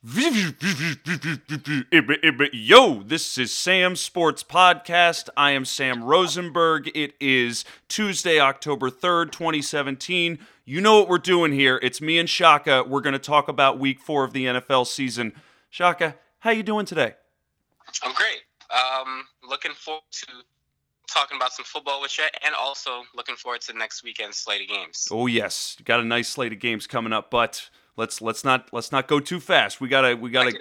Yo, this is Sam's Sports Podcast. I am Sam Rosenberg. It is Tuesday, October 3rd, 2017. You know what we're doing here. It's me and Shaka. We're going to talk about week four of the NFL season. Shaka, how you doing today? I'm great. Um, looking forward to talking about some football with you, and also looking forward to next weekend's slate of games. Oh yes, got a nice slate of games coming up, but let's let's not let's not go too fast. We gotta we gotta.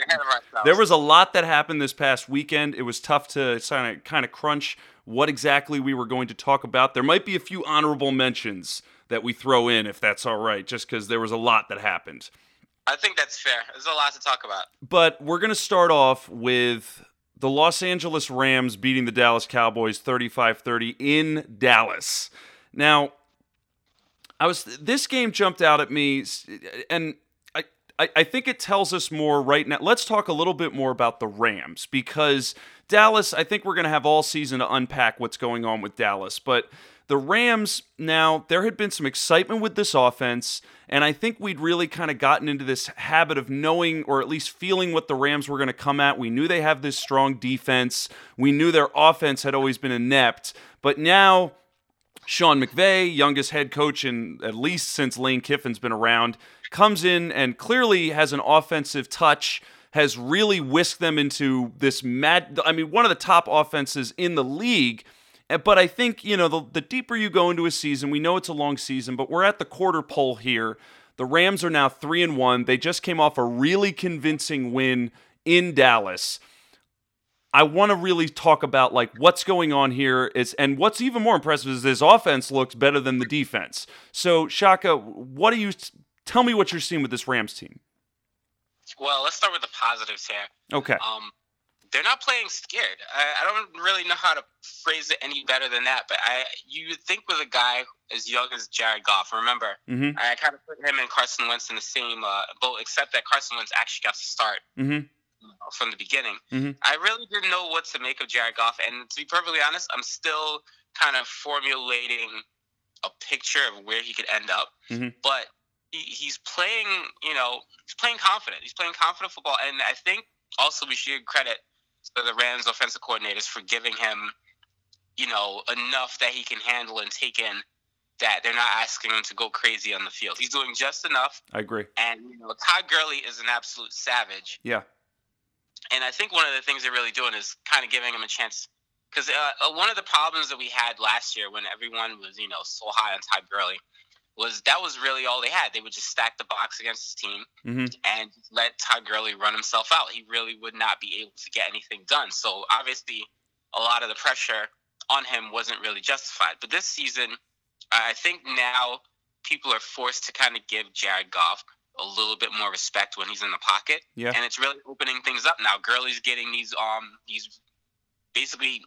There was a lot that happened this past weekend. It was tough to kind of kind of crunch what exactly we were going to talk about. There might be a few honorable mentions that we throw in if that's all right, just because there was a lot that happened. I think that's fair. There's a lot to talk about. But we're gonna start off with the Los Angeles Rams beating the Dallas Cowboys 35-30 in Dallas. Now, I was this game jumped out at me and I, I, think it tells us more right now. Let's talk a little bit more about the Rams because Dallas, I think we're going to have all season to unpack what's going on with Dallas. But the Rams, now, there had been some excitement with this offense, and I think we'd really kind of gotten into this habit of knowing or at least feeling what the Rams were going to come at. We knew they have this strong defense, we knew their offense had always been inept, but now. Sean McVay, youngest head coach in at least since Lane Kiffin's been around, comes in and clearly has an offensive touch has really whisked them into this mad I mean one of the top offenses in the league uh, but I think, you know, the, the deeper you go into a season, we know it's a long season, but we're at the quarter pole here. The Rams are now 3 and 1. They just came off a really convincing win in Dallas. I want to really talk about like what's going on here is and what's even more impressive is this offense looks better than the defense. So, Shaka, what do you tell me what you're seeing with this Rams team? Well, let's start with the positives here. Okay. Um, they're not playing scared. I, I, don't really know how to phrase it any better than that. But I, you would think with a guy as young as Jared Goff. Remember, mm-hmm. I kind of put him and Carson Wentz in the same uh, boat, except that Carson Wentz actually got to start mm-hmm. from the beginning. Mm-hmm. I really didn't know what to make of Jared Goff, and to be perfectly honest, I'm still kind of formulating a picture of where he could end up. Mm-hmm. But he, he's playing, you know, he's playing confident. He's playing confident football, and I think also we should give credit to the Rams offensive coordinators for giving him, you know, enough that he can handle and take in. That they're not asking him to go crazy on the field. He's doing just enough. I agree. And you know, Todd Gurley is an absolute savage. Yeah. And I think one of the things they're really doing is kind of giving him a chance. Because uh, one of the problems that we had last year when everyone was, you know, so high on Todd Gurley was that was really all they had. They would just stack the box against his team mm-hmm. and let Todd Gurley run himself out. He really would not be able to get anything done. So obviously, a lot of the pressure on him wasn't really justified. But this season, I think now people are forced to kind of give Jared Goff a little bit more respect when he's in the pocket. Yeah. And it's really opening things up now. Gurley's getting these um these basically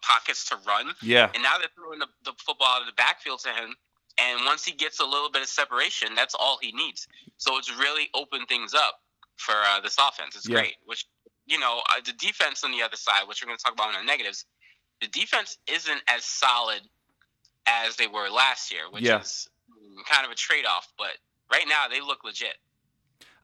pockets to run. Yeah. And now they're throwing the, the football out of the backfield to him and once he gets a little bit of separation, that's all he needs. So it's really opened things up for uh, this offense. It's yeah. great. Which, you know, uh, the defense on the other side, which we're going to talk about in the negatives, the defense isn't as solid as they were last year, which yeah. is kind of a trade off. But right now, they look legit.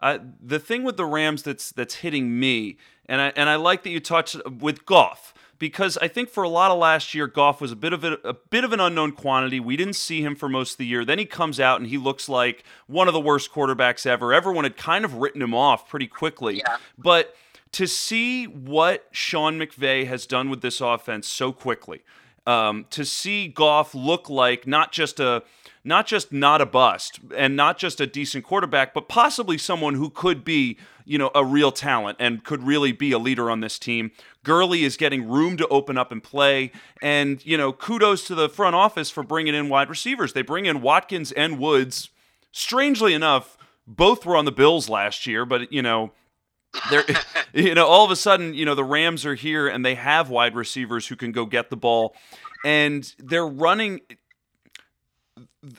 Uh, the thing with the Rams that's that's hitting me, and I and I like that you touched with Goff because I think for a lot of last year, Goff was a bit of a, a, bit of an unknown quantity. We didn't see him for most of the year. Then he comes out and he looks like one of the worst quarterbacks ever. Everyone had kind of written him off pretty quickly. Yeah. But to see what Sean McVay has done with this offense so quickly, um, to see Goff look like not just a not just not a bust and not just a decent quarterback, but possibly someone who could be, you know, a real talent and could really be a leader on this team. Gurley is getting room to open up and play. And, you know, kudos to the front office for bringing in wide receivers. They bring in Watkins and Woods. Strangely enough, both were on the Bills last year, but, you know, they're you know all of a sudden you know the rams are here and they have wide receivers who can go get the ball and they're running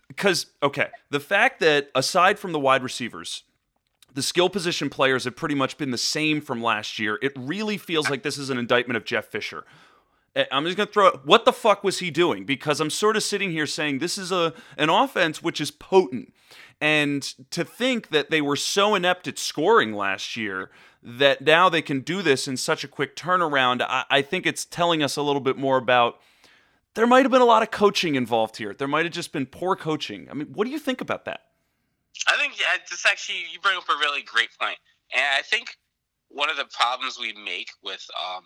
because okay, the fact that aside from the wide receivers, the skill position players have pretty much been the same from last year. It really feels like this is an indictment of Jeff Fisher. Eh, I'm just gonna throw. It. What the fuck was he doing? Because I'm sort of sitting here saying this is a an offense which is potent, and to think that they were so inept at scoring last year that now they can do this in such a quick turnaround, I, I think it's telling us a little bit more about. There might have been a lot of coaching involved here. There might have just been poor coaching. I mean, what do you think about that? I think yeah, this actually you bring up a really great point. point, and I think one of the problems we make with um,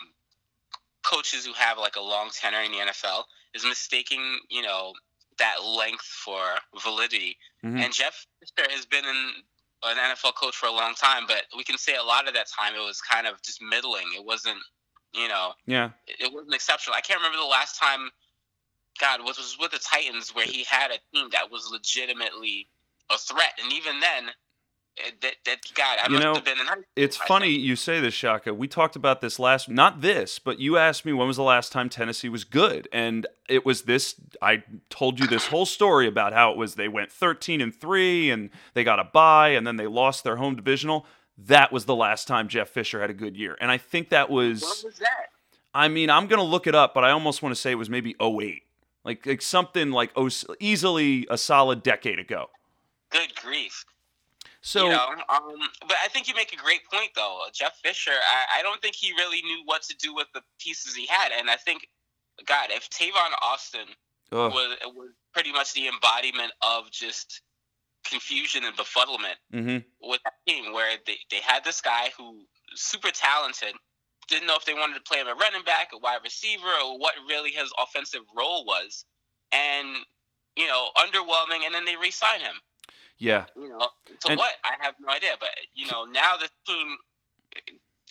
coaches who have like a long tenure in the NFL is mistaking, you know, that length for validity. Mm-hmm. And Jeff Fisher has been in an NFL coach for a long time, but we can say a lot of that time it was kind of just middling. It wasn't, you know, yeah, it wasn't exceptional. I can't remember the last time. God, was was with the Titans where he had a team that was legitimately a threat, and even then, eh, that, that God, I you know, it's I funny think. you say this, Shaka. We talked about this last, not this, but you asked me when was the last time Tennessee was good, and it was this. I told you this whole story about how it was they went 13 and three, and they got a bye, and then they lost their home divisional. That was the last time Jeff Fisher had a good year, and I think that was. What was that? I mean, I'm gonna look it up, but I almost want to say it was maybe 08. Like like something like oh, easily a solid decade ago. Good grief. So, you know, um, but I think you make a great point, though. Jeff Fisher, I, I, don't think he really knew what to do with the pieces he had, and I think, God, if Tavon Austin was, was pretty much the embodiment of just confusion and befuddlement mm-hmm. with that team, where they, they had this guy who super talented, didn't know if they wanted to play him a running back, a wide receiver, or what really his offensive role was, and you know, underwhelming, and then they re-sign him. Yeah. You know, so and, what? I have no idea. But you know, now the team,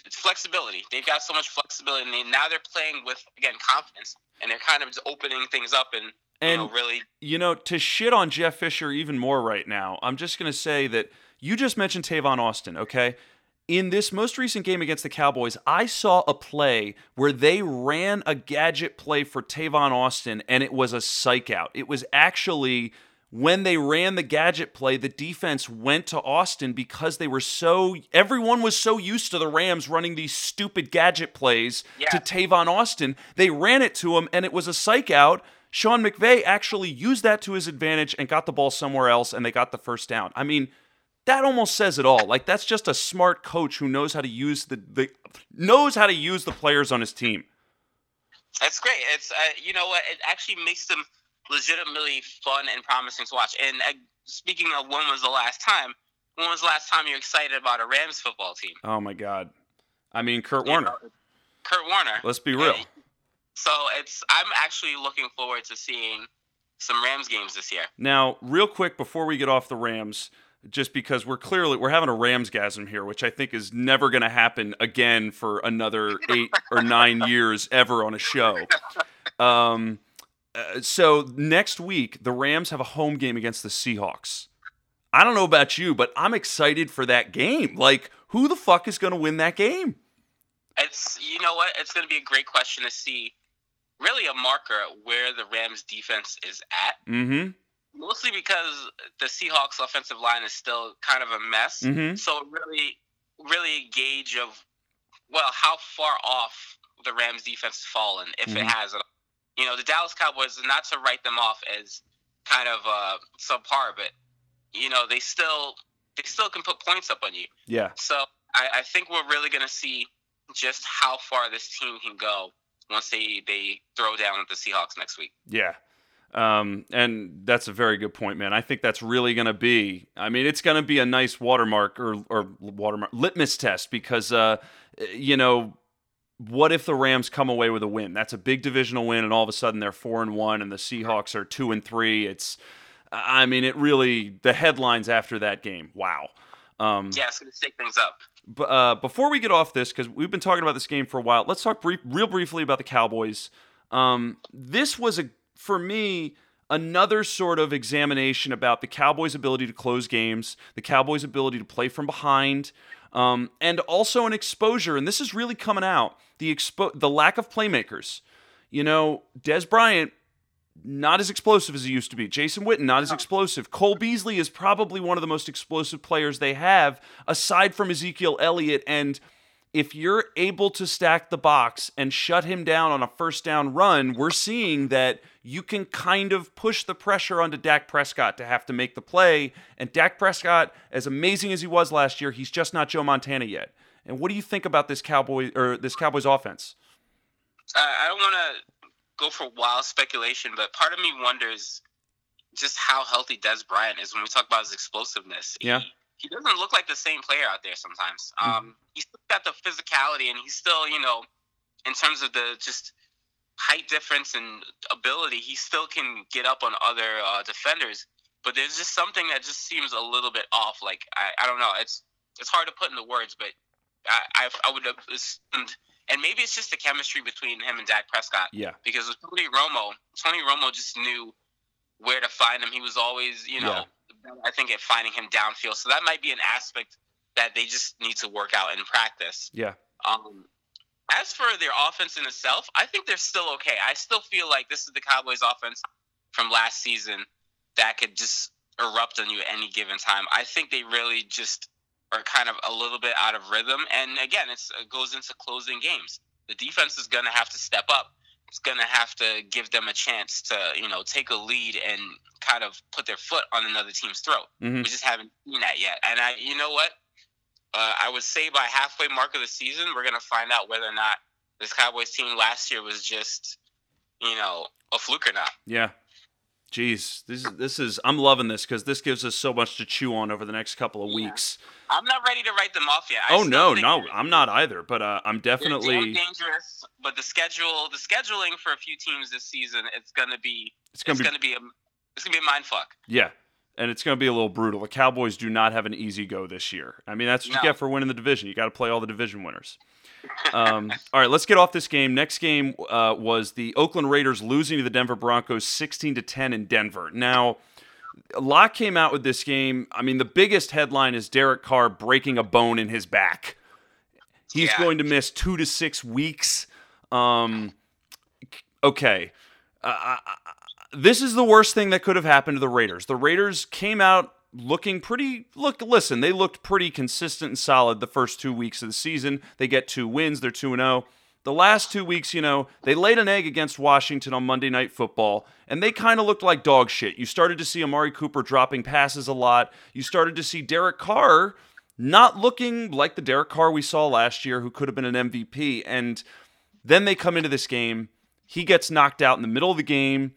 it's flexibility. They've got so much flexibility, and they, now they're playing with again confidence, and they're kind of just opening things up and. And you know, really, you know, to shit on Jeff Fisher even more right now, I'm just going to say that you just mentioned Tavon Austin, okay? In this most recent game against the Cowboys, I saw a play where they ran a gadget play for Tavon Austin, and it was a psych out. It was actually when they ran the gadget play, the defense went to Austin because they were so everyone was so used to the Rams running these stupid gadget plays yeah. to Tavon Austin. They ran it to him and it was a psych out. Sean McVay actually used that to his advantage and got the ball somewhere else and they got the first down. I mean, that almost says it all. Like that's just a smart coach who knows how to use the, the knows how to use the players on his team. That's great. It's uh, you know what? It actually makes them legitimately fun and promising to watch. And uh, speaking of when was the last time, when was the last time you were excited about a Rams football team? Oh my God! I mean, Kurt you Warner. Know, Kurt Warner. Let's be real. So it's I'm actually looking forward to seeing some Rams games this year. Now, real quick before we get off the Rams, just because we're clearly we're having a Ramsgasm here, which I think is never going to happen again for another eight or nine years ever on a show. Um, uh, so next week the Rams have a home game against the Seahawks. I don't know about you, but I'm excited for that game. Like, who the fuck is going to win that game? It's you know what? It's going to be a great question to see. Really, a marker where the Rams defense is at. Mm-hmm. Mostly because the Seahawks offensive line is still kind of a mess. Mm-hmm. So really, really gauge of well how far off the Rams defense has fallen, if mm-hmm. it has at you know, the Dallas Cowboys, not to write them off as kind of uh, subpar, but you know, they still they still can put points up on you. Yeah. So I, I think we're really going to see just how far this team can go once they they throw down at the Seahawks next week. Yeah. Um, and that's a very good point, man. I think that's really going to be. I mean, it's going to be a nice watermark or or watermark litmus test because uh, you know what if the Rams come away with a win? That's a big divisional win, and all of a sudden they're four and one, and the Seahawks are two and three. It's, I mean, it really the headlines after that game. Wow. Um, yeah, it's going to shake things up. But uh, before we get off this, because we've been talking about this game for a while, let's talk brief, real briefly about the Cowboys. Um, this was a for me another sort of examination about the Cowboys' ability to close games, the Cowboys' ability to play from behind. Um, and also an exposure, and this is really coming out the expo- the lack of playmakers. You know, Dez Bryant not as explosive as he used to be. Jason Witten not as explosive. Cole Beasley is probably one of the most explosive players they have, aside from Ezekiel Elliott and if you're able to stack the box and shut him down on a first down run, we're seeing that you can kind of push the pressure onto Dak Prescott to have to make the play. And Dak Prescott, as amazing as he was last year, he's just not Joe Montana yet. And what do you think about this Cowboy or this Cowboys offense? I don't want to go for wild speculation, but part of me wonders just how healthy Dez Bryant is when we talk about his explosiveness. Yeah. He, he doesn't look like the same player out there sometimes. Mm-hmm. Um, he's got the physicality, and he's still, you know, in terms of the just height difference and ability, he still can get up on other uh, defenders. But there's just something that just seems a little bit off. Like I, I don't know. It's it's hard to put into words, but I I, I would have assumed, and maybe it's just the chemistry between him and Dak Prescott. Yeah. Because with Tony Romo, Tony Romo just knew where to find him. He was always, you know, yeah. I think at finding him downfield. So that might be an aspect that they just need to work out in practice. Yeah. Um, as for their offense in itself, I think they're still okay. I still feel like this is the Cowboys' offense from last season that could just erupt on you at any given time. I think they really just are kind of a little bit out of rhythm. And again, it goes into closing games. The defense is going to have to step up It's going to have to give them a chance to, you know, take a lead and kind of put their foot on another team's throat. Mm-hmm. We just haven't seen that yet. And I, you know what? Uh, I would say by halfway mark of the season, we're going to find out whether or not this Cowboys team last year was just, you know, a fluke or not. Yeah. Jeez, this is this is I'm loving this because this gives us so much to chew on over the next couple of yeah. weeks. I'm not ready to write them off yet. I oh no, no, I'm not either. But uh, I'm definitely dangerous. But the schedule, the scheduling for a few teams this season, it's gonna be it's gonna, it's be, gonna be a it's gonna be a mind fuck. Yeah, and it's going to be a little brutal. The Cowboys do not have an easy go this year. I mean, that's what no. you get for winning the division. You got to play all the division winners. Um, all right, let's get off this game. Next game uh, was the Oakland Raiders losing to the Denver Broncos 16 to 10 in Denver. Now, a lot came out with this game. I mean, the biggest headline is Derek Carr breaking a bone in his back. He's yeah. going to miss two to six weeks. Um, okay. Uh, this is the worst thing that could have happened to the Raiders. The Raiders came out looking pretty look listen they looked pretty consistent and solid the first two weeks of the season. They get two wins they're 2 and 0 the last two weeks you know they laid an egg against washington on monday night football and they kind of looked like dog shit. You started to see amari cooper dropping passes a lot. You started to see derek carr not looking like the derek carr we saw last year who could have been an mvp and then they come into this game. He gets knocked out in the middle of the game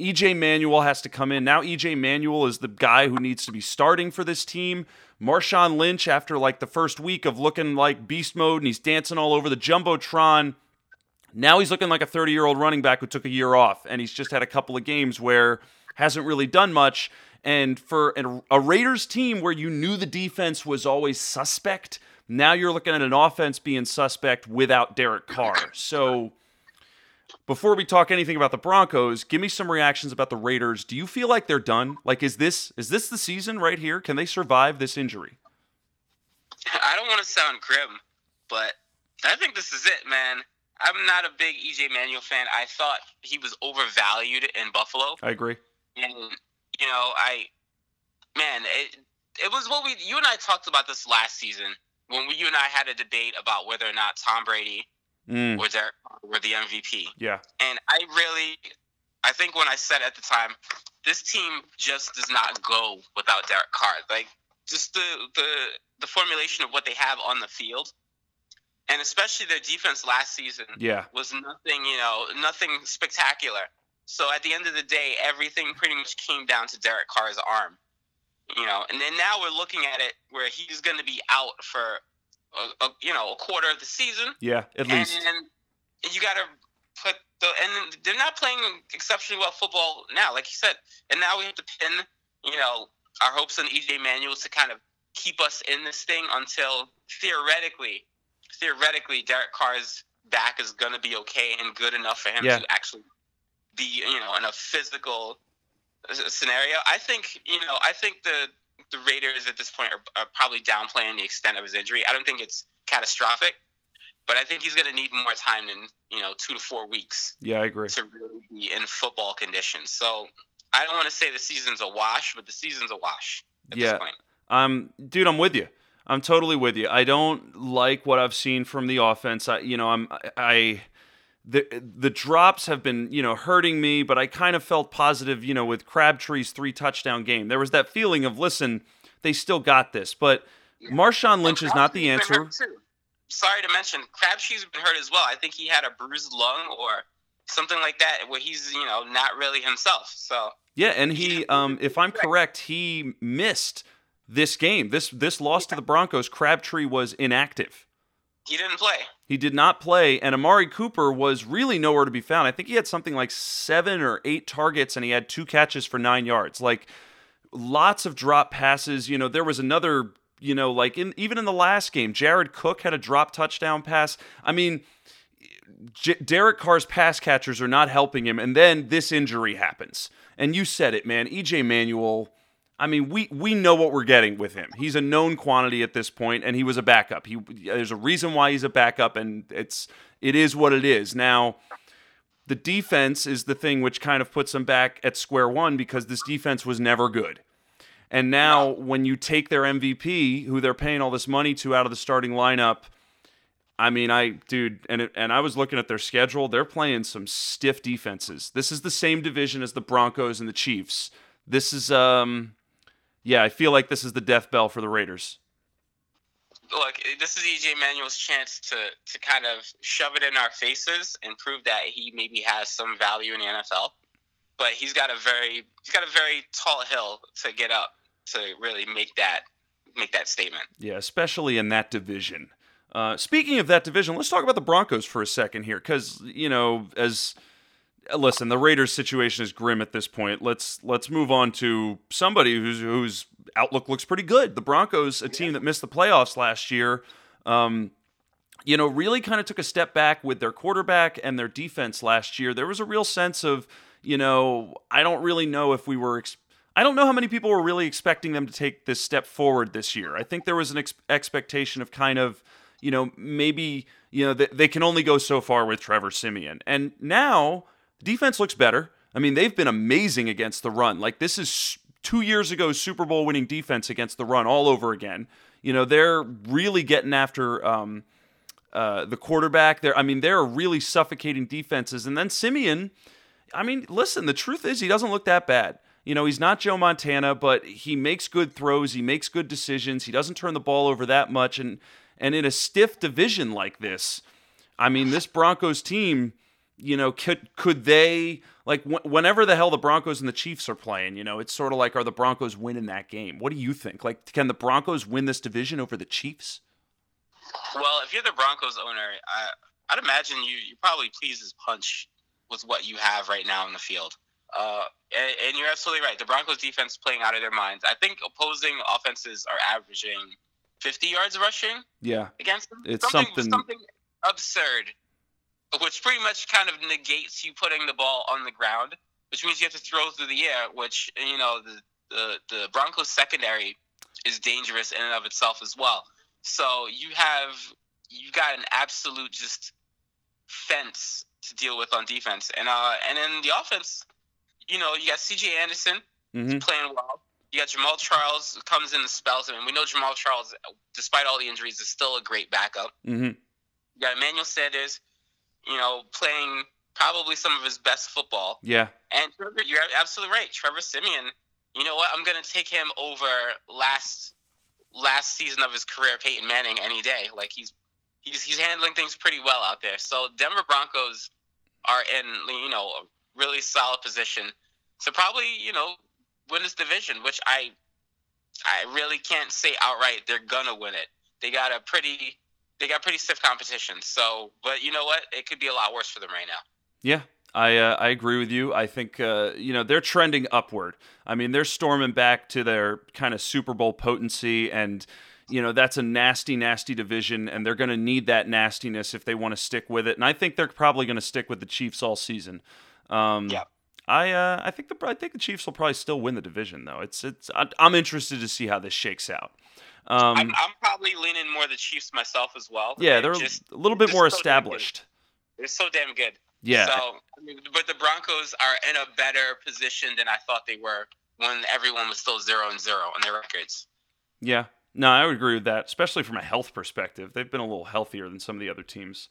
EJ Manuel has to come in. Now EJ Manuel is the guy who needs to be starting for this team. Marshawn Lynch, after like the first week of looking like beast mode and he's dancing all over the Jumbotron, now he's looking like a 30 year old running back who took a year off and he's just had a couple of games where hasn't really done much. And for a Raiders team where you knew the defense was always suspect, now you're looking at an offense being suspect without Derek Carr. So before we talk anything about the Broncos, give me some reactions about the Raiders. Do you feel like they're done? Like is this is this the season right here? Can they survive this injury? I don't want to sound grim, but I think this is it, man. I'm not a big EJ Manuel fan. I thought he was overvalued in Buffalo. I agree. And you know, I man, it it was what we you and I talked about this last season when we, you and I had a debate about whether or not Tom Brady mm. were there were the MVP. Yeah. And I really, I think when I said at the time, this team just does not go without Derek Carr. Like just the the the formulation of what they have on the field, and especially their defense last season. Yeah. Was nothing, you know, nothing spectacular. So at the end of the day, everything pretty much came down to Derek Carr's arm. You know, and then now we're looking at it where he's going to be out for a, a, you know a quarter of the season. Yeah, at least. And you got to put the and they're not playing exceptionally well football now, like you said. And now we have to pin you know our hopes on EJ Manuel to kind of keep us in this thing until theoretically, theoretically, Derek Carr's back is going to be okay and good enough for him yeah. to actually be you know in a physical scenario. I think you know I think the the Raiders at this point are, are probably downplaying the extent of his injury. I don't think it's catastrophic, but I think he's going to need more time than you know two to four weeks. Yeah, I agree. To really be in football conditions. So I don't want to say the season's a wash, but the season's a wash. At yeah. This point. Um, dude, I'm with you. I'm totally with you. I don't like what I've seen from the offense. I, you know, I'm I the the drops have been you know hurting me, but I kind of felt positive. You know, with Crabtree's three touchdown game, there was that feeling of listen, they still got this. But Marshawn Lynch is not the answer. Sorry to mention, Crabtree's been hurt as well. I think he had a bruised lung or something like that, where he's you know not really himself. So yeah, and he, um, if I'm correct, he missed this game. This this loss to the Broncos. Crabtree was inactive. He didn't play. He did not play, and Amari Cooper was really nowhere to be found. I think he had something like seven or eight targets, and he had two catches for nine yards. Like lots of drop passes. You know, there was another. You know, like in even in the last game, Jared Cook had a drop touchdown pass. I mean, J- Derek Carr's pass catchers are not helping him, and then this injury happens. And you said it, man. EJ Manuel I mean, we we know what we're getting with him. He's a known quantity at this point, and he was a backup. He there's a reason why he's a backup, and it's it is what it is. Now, the defense is the thing which kind of puts them back at square one because this defense was never good. And now, when you take their MVP, who they're paying all this money to, out of the starting lineup, I mean, I dude, and it, and I was looking at their schedule. They're playing some stiff defenses. This is the same division as the Broncos and the Chiefs. This is um yeah, I feel like this is the death bell for the Raiders. Look, this is EJ Manuel's chance to to kind of shove it in our faces and prove that he maybe has some value in the NFL. But he's got a very he's got a very tall hill to get up to really make that make that statement. Yeah, especially in that division. Uh, speaking of that division, let's talk about the Broncos for a second here, because you know, as listen, the Raiders' situation is grim at this point. Let's let's move on to somebody whose whose outlook looks pretty good. The Broncos, a team that missed the playoffs last year, um, you know, really kind of took a step back with their quarterback and their defense last year. There was a real sense of, you know, I don't really know if we were. Ex- I don't know how many people were really expecting them to take this step forward this year. I think there was an ex- expectation of kind of, you know, maybe you know they, they can only go so far with Trevor Siemian, and now defense looks better. I mean, they've been amazing against the run. Like this is two years ago Super Bowl winning defense against the run all over again. You know, they're really getting after um, uh, the quarterback. They're, I mean, they're really suffocating defenses. And then Siemian, I mean, listen, the truth is he doesn't look that bad. You know, he's not Joe Montana, but he makes good throws. He makes good decisions. He doesn't turn the ball over that much. And and in a stiff division like this, I mean, this Broncos team you know, could could they like wh- whenever the hell the Broncos and the Chiefs are playing, you know, it's sort of like are the Broncos winning that game? What do you think? Like, can the Broncos win this division over the Chiefs? Well, if you're the Broncos owner, I, I'd imagine you you probably pleased as punch with what you have right now in the field. Uh, and, and, you're absolutely right. The Broncos defense playing out of their minds. I think opposing offenses are averaging 50 yards rushing. Yeah, against them. It's something, something, something absurd which pretty much kind of negates you putting the ball on the ground, which means you have to throw through the air. Which you know the the, the Broncos secondary is dangerous in and of itself as well. So you have you've got an absolute just fence to deal with on defense, and uh and in the offense, you know you got C.J. Anderson mm-hmm. playing well. You got Jamaal Charles comes in the spells. him, mean, we know Jamaal Charles, despite all the injuries, is still a great backup. Mm-hmm. You got Emmanuel Sanders you know, playing probably some of his best football. Yeah. And Trevor, you're absolutely right. Trevor Siemian, you know what? I'm going to take him over last last season of his career, Peyton Manning, any day. Like he's he's he's handling things pretty well out there. So Denver Broncos are in you know a really solid position to probably you know win this division, which I I really can't say outright they're gonna win it. They got a pretty they got pretty stiff competition. So, but you know what? It could be a lot worse for them right now. Yeah, I uh, I agree with you. I think uh, you know they're trending upward. I mean, they're storming back to their kind of Super Bowl potency, and you know that's a nasty, nasty division, and they're going to need that nastiness if they want to stick with it. And I think they're probably going to stick with the Chiefs all season. Um, yeah. I uh, I think the I think the Chiefs will probably still win the division though. It's it's I'm interested to see how this shakes out. Um, I'm, I'm, probably leaning more the Chiefs myself as well. Yeah, they're just, a little bit more so established. They're so damn good. Yeah. So, but the Broncos are in a better position than I thought they were when everyone was still zero and zero on their records. Yeah, No, I would agree with that, especially from a health perspective. They've been a little healthier than some of the other teams.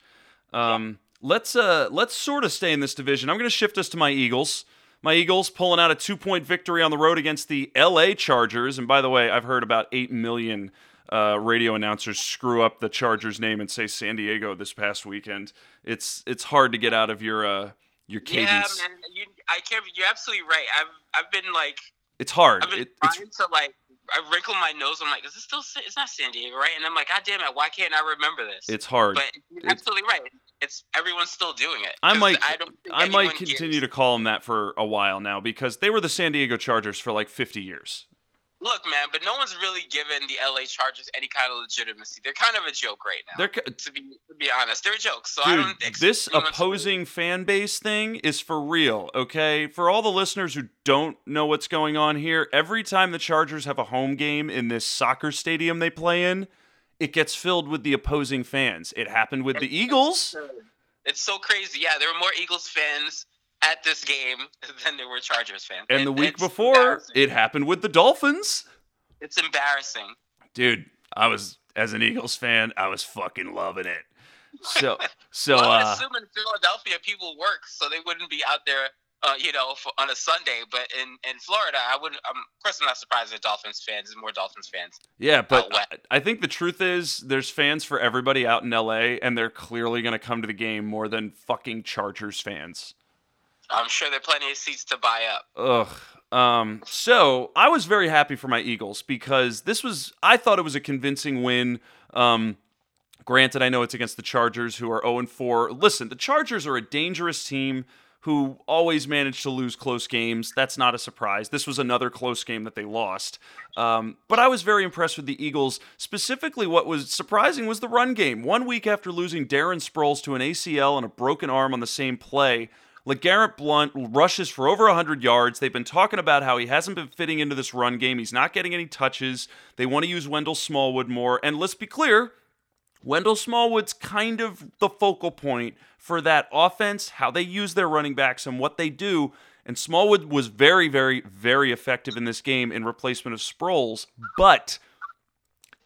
Um, Let's uh, let's sort of stay in this division. I'm going to shift us to my Eagles. My Eagles pulling out a two point victory on the road against the LA Chargers. And by the way, I've heard about 8 million uh, radio announcers screw up the Chargers name and say San Diego this past weekend. It's it's hard to get out of your uh, your cadence. Yeah, man. You, I can't. You're absolutely right. I've I've been like It's hard. I've been It, it's trying to like. I wrinkle my nose. I'm like, is this still? It's not San Diego, right? And I'm like, God damn it! Why can't I remember this? it's hard. but you're it's- absolutely right. It's everyone's still doing it. I might I don't. Think I might continue to call them that for a while now because they were the San Diego Chargers for like 50 years. Look, man, but no one's really given the LA Chargers any kind of legitimacy. They're kind of a joke right now. They're to be to be honest, they're a joke. So I Dude, this opposing fan base thing is for real, okay? For all the listeners who don't know what's going on here, every time the Chargers have a home game in this soccer stadium they play in, it gets filled with the opposing fans. It happened with the Eagles. It's so crazy. Yeah, there were more Eagles fans at this game than there were Chargers fans. And the week before, it happened with the Dolphins. it's embarrassing. Dude, I was as an Eagles fan, I was fucking loving it. So so well, I would uh assume in Philadelphia people work, so they wouldn't be out there, uh, you know, for, on a Sunday. But in, in Florida, I wouldn't. I'm, of course, I'm not surprised that Dolphins fans and more Dolphins fans. Yeah, but. I I think the truth is there's fans for everybody out in LA, and they're clearly going to come to the game more than fucking Chargers fans. I'm sure there are plenty of seats to buy up. Ugh. Um, so I was very happy for my Eagles because this was I thought it was a convincing win. Um, granted, I know it's against the Chargers who are 0 4. Listen, the Chargers are a dangerous team who always manage to lose close games. That's not a surprise. This was another close game that they lost. Um, but I was very impressed with the Eagles. Specifically, what was surprising was the run game. One week after losing Darren Sproles to an ACL and a broken arm on the same play, LeGarrette Blunt rushes for over 100 yards. They've been talking about how he hasn't been fitting into this run game. He's not getting any touches. They want to use Wendell Smallwood more. And let's be clear, Wendell Smallwood's kind of the focal point for that offense, how they use their running backs and what they do. And Smallwood was very, very, very effective in this game in replacement of Sproles. But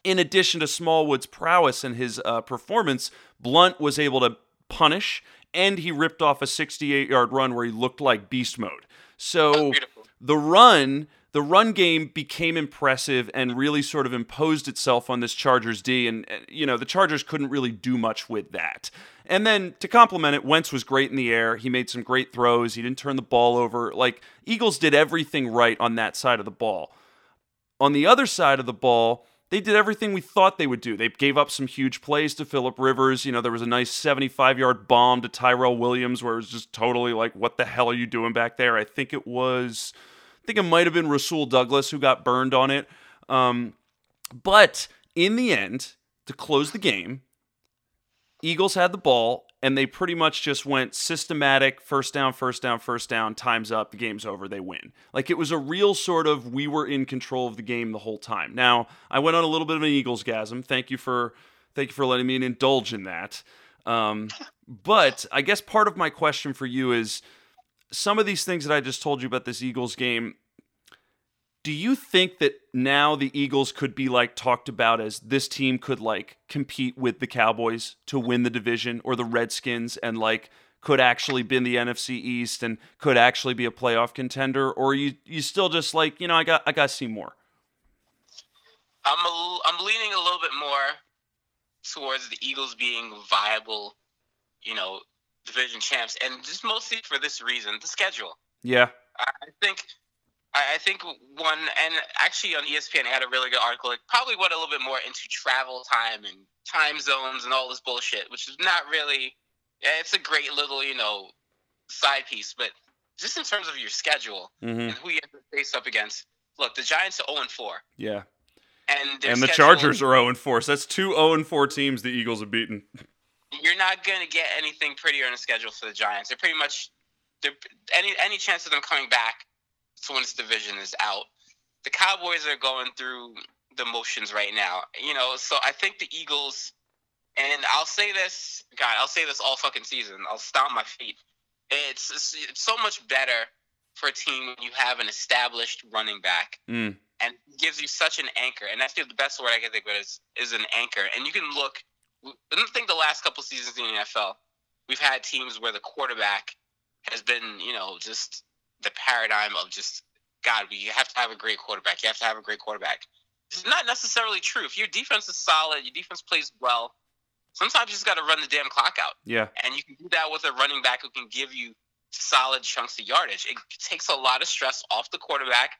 in addition to Smallwood's prowess and his uh, performance, Blunt was able to punish and he ripped off a 68 yard run where he looked like beast mode. So the run the run game became impressive and really sort of imposed itself on this Chargers D and uh, you know the Chargers couldn't really do much with that. And then to complement it, Wentz was great in the air. He made some great throws. He didn't turn the ball over. Like Eagles did everything right on that side of the ball. On the other side of the ball, they did everything we thought they would do. They gave up some huge plays to Philip Rivers. You know, there was a nice 75 yard bomb to Tyrell Williams where it was just totally like, what the hell are you doing back there? I think it was, think it might have been Rasul Douglas who got burned on it. Um, but in the end, to close the game, Eagles had the ball and they pretty much just went systematic first down, first down, first down, time's up, the game's over, they win. Like it was a real sort of we were in control of the game the whole time. Now, I went on a little bit of an Eagles gasm. Thank you for thank you for letting me indulge in that. Um, but I guess part of my question for you is some of these things that I just told you about this Eagles game, do you think that now the Eagles could be like talked about as this team could like compete with the Cowboys to win the division or the Redskins and like could actually be in the NFC East and could actually be a playoff contender or you you still just like, you know, I got I got to see more. I'm a, I'm leaning a little bit more towards the Eagles being viable, you know, division champs, and just mostly for this reason: the schedule. Yeah. I I think, I I think one, and actually on ESPN they had a really good article. It probably went a little bit more into travel time and time zones and all this bullshit, which is not really. It's a great little, you know, side piece, but just in terms of your schedule Mhm. and who you have to face up against. Look, the Giants are 0 and 4, Yeah. and And the Chargers are 0 4. So that's two 0 4 teams the Eagles have beaten. You're not going to get anything prettier on the schedule for the Giants. They're pretty much they're, any any chance of them coming back to win this division is out. The Cowboys are going through the motions right now, you know. So I think the Eagles, and I'll say this, God, I'll say this all fucking season. I'll stomp my feet. It's, it's, it's so much better for a team when you have an established running back Mm. and gives you such an anchor. And I feel the best word I can think of is is an anchor. And you can look. I think the last couple seasons in the NFL, we've had teams where the quarterback has been, you know, just the paradigm of just God. We have to have a great quarterback. You have to have a great quarterback. It's not necessarily true. If your defense is solid, your defense plays well. Sometimes you just got to run the damn clock out. Yeah. And you can do that with a running back who can give you solid chunks of yardage. It takes a lot of stress off the quarterback,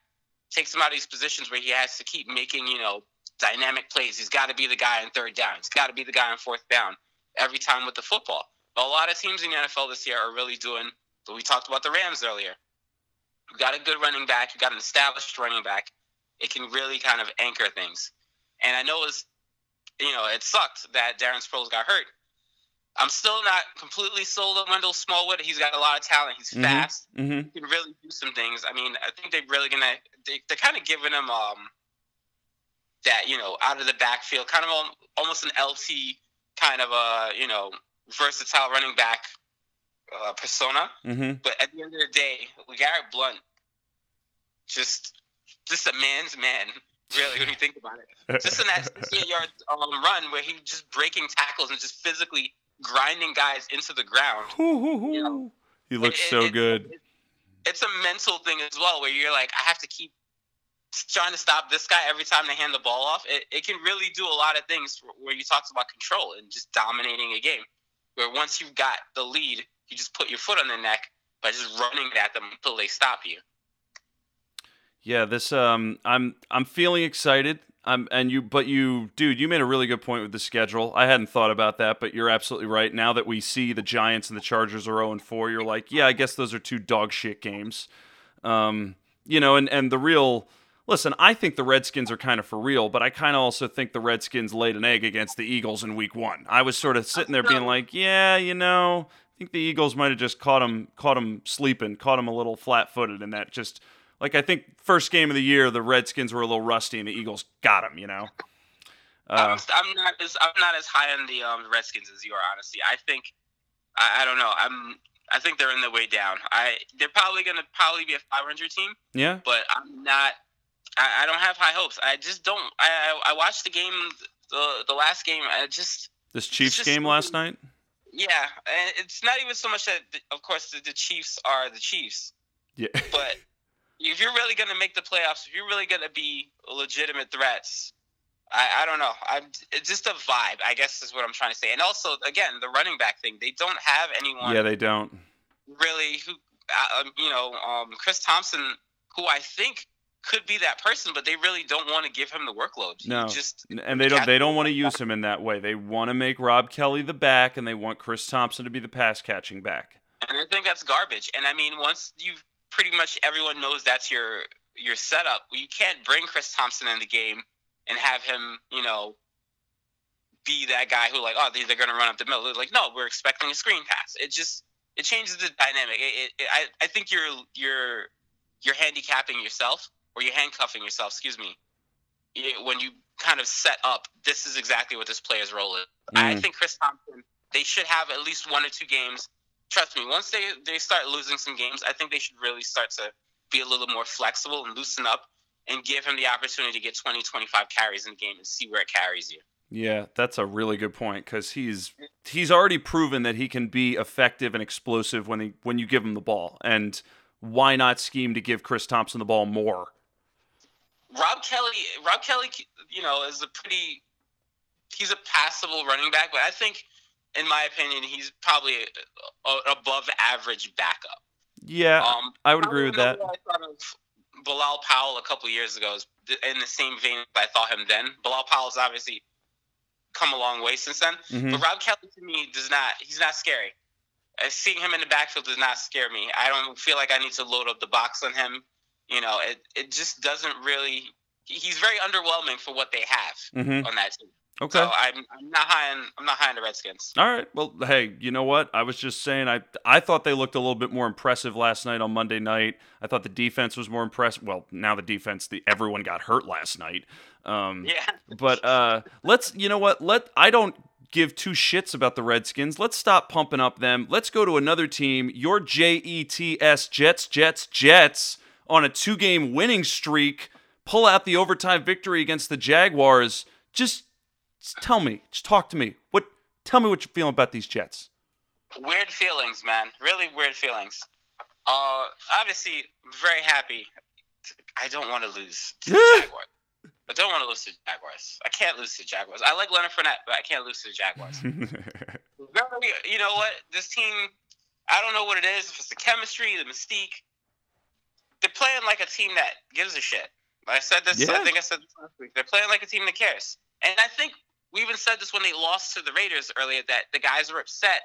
takes him out of these positions where he has to keep making, you know, dynamic plays. He's got to be the guy on third down. He's got to be the guy on fourth down every time with the football. But a lot of teams in the NFL this year are really doing what we talked about the Rams earlier. You got a good running back, you got an established running back. It can really kind of anchor things. And I know it's you know, it sucked that Darren Sproles got hurt. I'm still not completely sold on Wendell Smallwood. He's got a lot of talent. He's Mhm. fast. Mm-hmm. He can really do some things. I mean, I think they're really gonna. They, they're kind of giving him um that you know out of the backfield, kind of almost an LT kind of a you know versatile running back uh, persona. Mm-hmm. But at the end of the day, Garrett Blunt, just just a man's man, really, when you think about it. Just in that 68 yard um, run where he just breaking tackles and just physically grinding guys into the ground. You know, he looks It- so it- good. it- it's a mental thing as well, where you're like, I have to keep trying to stop this guy every time they hand the ball off. It, it can really do a lot of things where you talked about control and just dominating a game. Where once you've got the lead, you just put your foot on their neck by just running at them until they stop you. Yeah, this um I'm I'm feeling excited. Um and you but you dude, you made a really good point with the schedule. I hadn't thought about that, but you're absolutely right. Now that we see the Giants and the Chargers are 0 and 4, you're like, yeah, I guess those are two dog shit games. Um you know, and and the real Listen, I think the Redskins are kind of for real, but I kind of also think the Redskins laid an egg against the Eagles in week 1. I was sort of sitting there being like, yeah, you know, I think the Eagles might have just caught him caught him sleeping, caught him a little flat-footed and that just like I think first game of the year, the Redskins were a little rusty, and the Eagles got them. You know. Uh, I'm, I'm not as I'm not as high on the um, Redskins as you are. Honestly, I think I, I don't know. I'm I think they're in the way down. I they're probably gonna probably be a 500 team, yeah. but I'm not. I, I don't have high hopes. I just don't. I I, I watched the game, the the last game. I just This Chiefs just game last night. yeah. And it's not even so much that of course the, the Chiefs are the Chiefs, Yeah. but if you're really gonna make the playoffs, if you're really gonna be legitimate threats, I, I don't know. I'm it's just a vibe, I guess is what I'm trying to say. And also, again, the running back thing. They don't have anyone yeah, they don't. really who, uh, um, you know, um, Chris Thompson, who I think could be that person, but they really don't want to give him the workload. No. just And they don't. They don't want to use him in that way. They want to make Rob Kelley the back, and they want Chris Thompson to be the pass catching back. and I think that's garbage. And I mean, once you pretty much everyone knows that's your your setup, you can't bring Chris Thompson in the game and have him, you know, be that guy who like, oh, they- they're going to run up the middle. They're like, no, we're expecting a screen pass. It just it changes the dynamic. It, it, I I think you're you're you're handicapping yourself or you're handcuffing yourself. Excuse me. When you kind of set up, this is exactly what this player's role is. I Mm. think Chris Thompson, they should have at least one or two games. Trust me, once they, they start losing some games, I think they should really start to be a little more flexible and loosen up and give him the opportunity to get 20, 25 carries in the game and see where it carries you. Yeah, that's a really good point because he's he's already proven that he can be effective and explosive when he when you give him the ball. And why not scheme to give Chris Thompson the ball more? Rob Kelley, Rob Kelley, you know, is a pretty, he's a passable running back, but I think, in my opinion, he's probably a, a, above average backup. Yeah, Um, I would agree with that. I thought of Bilal Powell a couple years ago is in the same vein I thought him then. Bilal Powell's obviously come a long way since then, Mhm. but Rob Kelley to me does not. He's not scary. Uh, seeing him in the backfield does not scare me. I don't feel like I need to load up the box on him. You know, it it just doesn't really. He's very underwhelming for what they have hmm on that team. Okay. So I'm, I'm not high on I'm not high on the Redskins. All right. Well, hey, you know what? I was just saying I I thought they looked a little bit more impressive last night on Monday night. I thought the defense was more impressive. Well, now the defense, the everyone got hurt last night. Um, Yeah. but uh, let's you know what? Let I don't give two shits about the Redskins. Let's stop pumping up them. Let's go to another team. Your J E T S Jets Jets Jets on a two game winning streak. pull out the overtime victory against the Jaguars. Just, just tell me, just talk to me. What? Tell me what you're feeling about these Jets. Weird feelings, man. Really weird feelings. Uh, obviously, very happy. I don't want to lose to the Jaguars. I don't want to lose to Jaguars. I can't lose to the Jaguars. I like Leonard Fournette, but I can't lose to the Jaguars. you know what? This team, I don't know what it is. If it's the chemistry, the mystique, they're playing like a team that gives a shit. I said this. Yeah. I think I said this last week. They're playing like a team that cares. And I think we even said this when they lost to the Raiders earlier that the guys were upset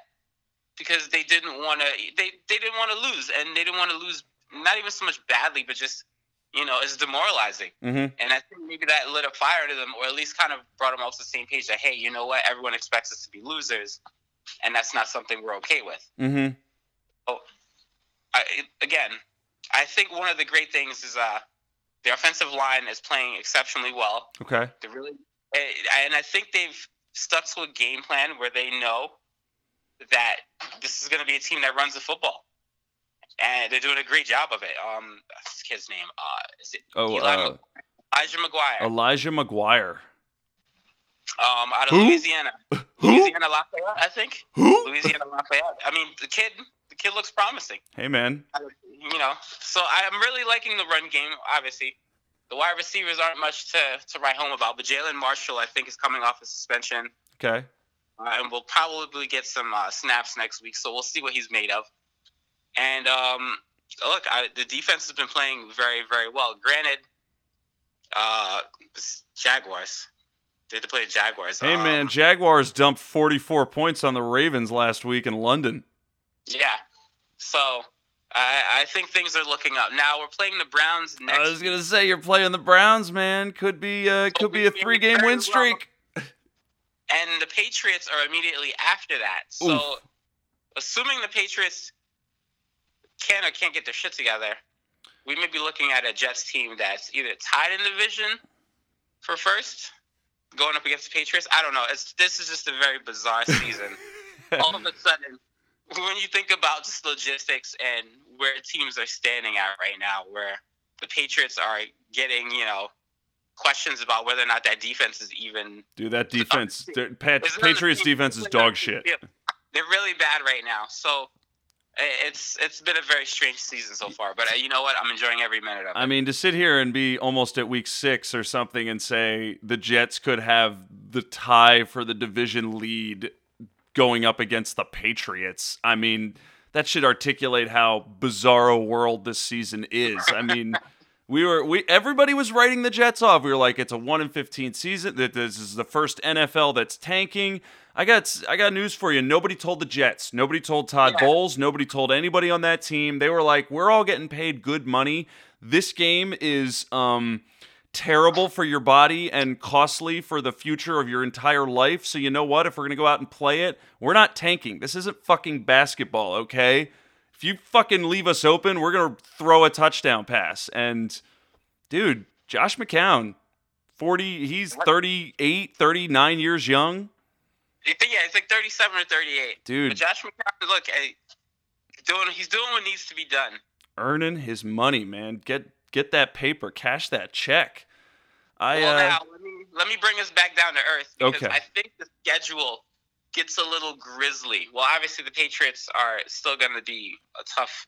because they didn't want to. They they didn't want to lose, and they didn't want to lose. Not even so much badly, but just you know, it's demoralizing. mm-hmm. And I think maybe that lit a fire to them, or at least kind of brought them to the same page. That hey, you know what? Everyone expects us to be losers, and that's not something we're okay with. Mm-hmm. I, again, I think one of the great things is uh, the offensive line is playing exceptionally well. Okay. They're really, eh, and I think they've stuck to a game plan where they know that this is going to be a team that runs the football, and they're doing a great job of it. Um, what's kid's name? Uh, is it Oh, Eli uh, Elijah McGuire? Elijah McGuire. um, out of Who? Louisiana, Who? Louisiana Lafayette, I think. Who? Louisiana Lafayette. I mean, the kid, the kid looks promising. Hey, man. You know. So I'm really liking the run game. Obviously, the wide receivers aren't much to, to write home about, but Jalin Marshall, I think, is coming off a suspension, Okay. uh, and will probably get some uh, snaps next week. So we'll see what he's made of. And um, look, I, the defense has been playing very, very well. Granted, uh, Jaguars. They had to play the Jaguars. Hey, Um, man. Jaguars dumped 44 points on the Ravens last week in London. Yeah. So I, I think things are looking up. Now we're playing the Browns next. I was gonna say you're playing the Browns, man. Could be uh, could be a three game win streak. and the Patriots are immediately after that. So, Oof. assuming the Patriots can or can't get their shit together, we may be looking at a Jets team that's either tied in the division for first, going up against the Patriots. I don't know. It's this is just a very bizarre season. All of a sudden, when you think about just logistics and where teams are standing at right now, where the Patriots are getting, you know, questions about whether or not that defense is even Dude, that defense, Pat, Is it on the Patriots defense is Is dog shit. They're really bad right now. So it's it's been a very strange season so far. But uh, you know what? I'm enjoying every minute of it. I mean, to sit here and be almost at week six or something and say the Jets could have the tie for the division lead going up against the Patriots. I mean, that should articulate how bizarro world this season is. I mean, we were we everybody was writing the Jets off. We were like, it's a one in fifteen season. That this is the first NFL that's tanking. I got I got news for you. Nobody told the Jets. Nobody told Todd Yeah. Bowles. Nobody told anybody on that team. They were like, we're all getting paid good money. This game is um terrible for your body and costly for the future of your entire life. So you know what? If we're gonna go out and play it, we're not tanking. This isn't fucking basketball, okay? If you fucking leave us open, we're gonna throw a touchdown pass. And dude, Josh McCown, 40, he's 38, 39 years young. Yeah, it's like 37 or 38. Dude. But Josh McCown, look, hey, doing he's doing what needs to be done. Earning his money, man. Get get that paper, cash that check. I well, uh, now let me let me bring us back down to earth because Okay. I think the schedule gets a little grisly. Well, obviously the Patriots are still going to be a tough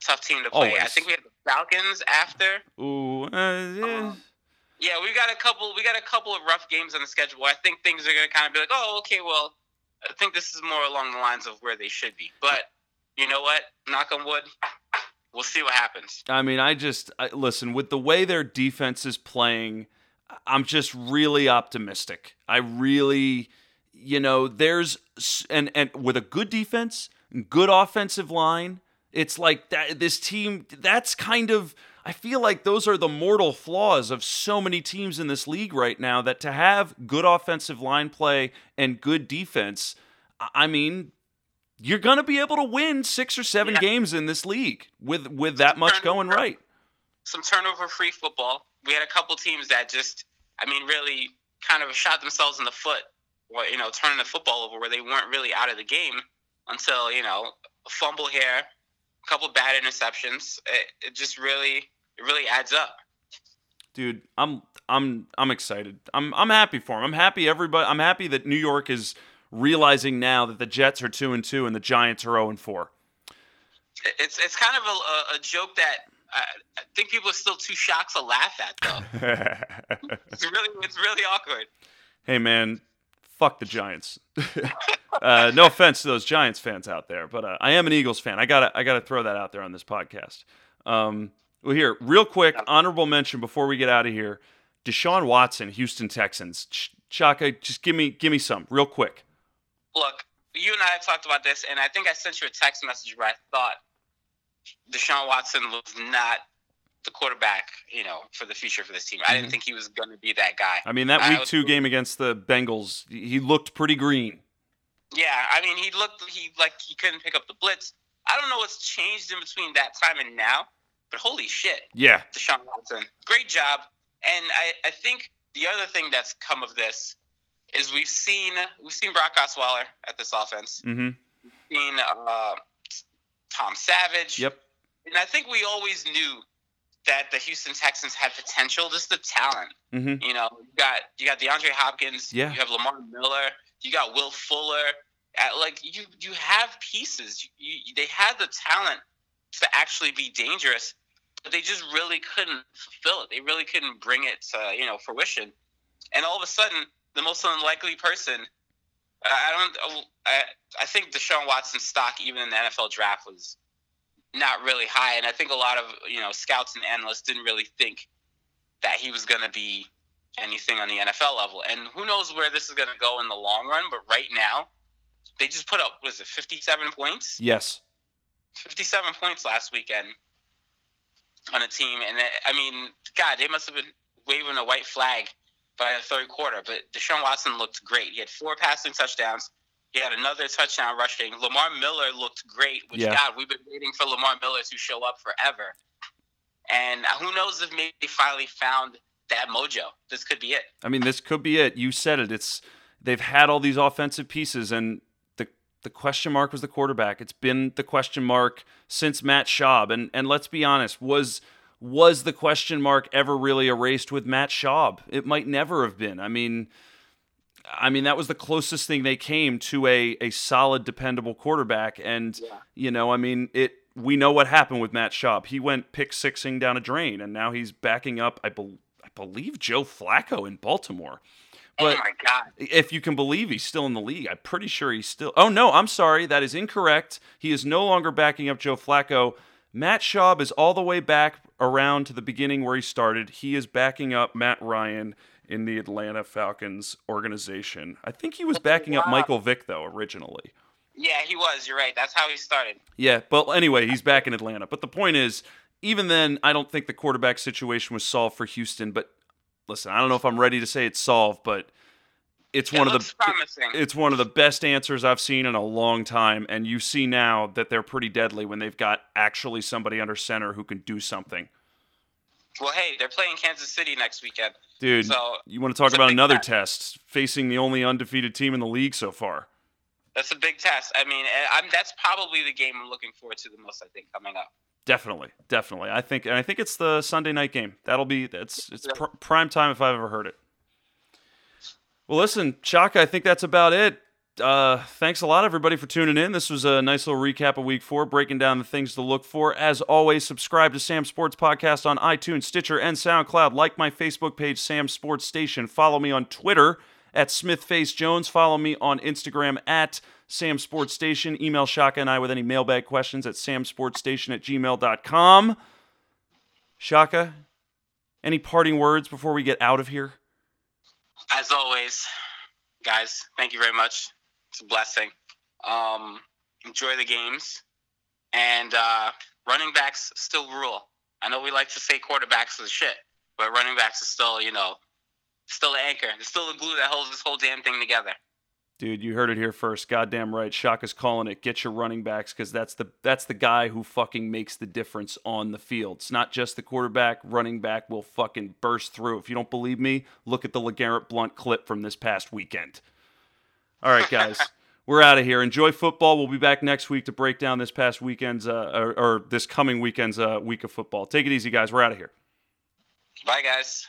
tough team to play. I think we have the Falcons after. ooh, uh, yeah. Um, Yeah, we got a couple. We got a couple of rough games on the schedule. I think things are going to kind of be like, oh, okay, well, I think this is more along the lines of where they should be. But you know what? Knock on wood. We'll see what happens. I mean, I just I, listen with the way their defense is playing. I'm just really optimistic. I really, you know, there's and and with a good defense, good offensive line, it's like that. This team, that's kind of. I feel like those are the mortal flaws of so many teams in this league right now. That to have good offensive line play and good defense, I- I mean, you're gonna be able to win six or seven Yeah. games in this league with with that much going right. Some turnover-free football. We had a couple teams that just, I mean, really kind of shot themselves in the foot. Or, you know, turning the football over where they weren't really out of the game until you know a fumble here, a couple bad interceptions. It, it just really, it really adds up. dude, I'm I'm I'm excited. I'm I'm happy for him. I'm happy everybody. I'm happy that New York is realizing now that the Jets are two and two and the Giants are zero and four. It's it's kind of a, a joke that I, I think people are still too shocked to laugh at though. it's really it's really awkward. Hey man, fuck the Giants. uh, no offense to those Giants fans out there, but uh, I am an Eagles fan. I gotta I gotta throw that out there on this podcast. Um, well, here, real quick, honorable mention before we get out of here: Deshaun Watson, Houston Texans. Ch- Chaka, just give me give me some real quick. Look, you and I have talked about this, and I think I sent you a text message where I thought Deshaun Watson was not the quarterback, you know, for the future for this team. I didn't Mhm. think he was going to be that guy. I mean, that week two game against the Bengals, he looked pretty green. Yeah, I mean, he looked he like he couldn't pick up the blitz. I don't know what's changed in between that time and now, but holy shit, Yeah, Deshaun Watson, great job. And I, I think the other thing that's come of this is we've seen we've seen Brock Osweiler at this offense, mm-hmm. seen uh, Tom Savage. Yep. And I think we always knew that the Houston Texans had potential, just the talent. Mm-hmm. You know, you got you got DeAndre Hopkins. Yeah. You have Lamar Miller. You got Will Fuller. At, like you, you have pieces. You, you, they had the talent to actually be dangerous, but they just really couldn't fulfill it. They really couldn't bring it to you know fruition. And all of a sudden, the most unlikely person. I don't. I, I think Deshaun Watson's stock, even in the NFL draft, was not really high, and I think a lot of you know scouts and analysts didn't really think that he was going to be anything on the NFL level. And who knows where this is going to go in the long run? But right now, they just put up was it 57 points? Yes. 57 points last weekend on a team, and it, I mean, God, they must have been waving a white flag by the third quarter. But Deshaun Watson looked great. He had four passing touchdowns. He had another touchdown rushing. Lamar Miller looked great. Which Yeah. God, we've been waiting for Lamar Miller to show up forever. And uh, who knows if maybe finally found that mojo. This could be it. I mean, this could be it. You said it. It's they've had all these offensive pieces, and the the question mark was the quarterback. It's been the question mark since Matt Schaub, and and let's be honest, was was the question mark ever really erased with Matt Schaub? It might never have been. I mean. I mean that was the closest thing they came to a, a solid, dependable quarterback, and Yeah. you know, I mean, it. We know what happened with Matt Schaub. He went pick sixing down a drain, and now he's backing up. I, bel I believe Joe Flacco in Baltimore. Oh but oh my God. if you can believe he's still in the league, I'm pretty sure he's still. Oh no, I'm sorry, that is incorrect. He is no longer backing up Joe Flacco. Matt Schaub is all the way back around to the beginning where he started. He is backing up Matt Ryan in the Atlanta Falcons organization. I think he was backing up Michael Vick though originally. Yeah, he was. You're right. That's how he started. Yeah, but anyway, he's back in Atlanta. But the point is, even then, I don't think the quarterback situation was solved for Houston. But listen, I don't know if I'm ready to say it's solved, but it's It one of the promising. it's one of the best answers I've seen in a long time. And you see now that they're pretty deadly when they've got actually somebody under center who can do something. well, hey, they're playing Kansas City next weekend. Dude, So you want to talk about another test. test facing the only undefeated team in the league so far? that's a big test. I mean, eh, I'm, that's probably the game I'm looking forward to the most. I think coming up. Definitely, definitely. I think, and I think it's the Sunday night game. That'll be that's it's pr- prime time if I've ever heard it. Well, listen, Chaka, I think that's about it. Uh, thanks a lot, everybody, for tuning in. This was a nice little recap of Week Four, breaking down the things to look for. As always, subscribe to Sam Sports Podcast on iTunes, Stitcher, and SoundCloud. Like my Facebook page, Sam Sports Station. Follow me on Twitter at SmithFaceJones. Follow me on Instagram at Sam Sports Station. Email Shaka and I with any mailbag questions at samsportstation at gmail.com. Shaka, any parting words before we get out of here? As always, guys, thank you very much. It's a blessing. Um, enjoy the games, and uh, running backs still rule. I know we like to say quarterbacks are shit, but running backs are still, you know, still the anchor. It's still the glue that holds this whole damn thing together. Dude, you heard it here first. Goddamn right. Shaka's calling it. Get your running backs because that's the that's the guy who fucking makes the difference on the field. It's not just the quarterback. Running back will fucking burst through. If you don't believe me, look at the LeGarrette Blunt clip from this past weekend. All right, guys. We're out of here. Enjoy football. We'll be back next week to break down this past weekend's uh, or, or this coming weekend's uh, week of football. Take it easy, guys. We're out of here. Bye, guys.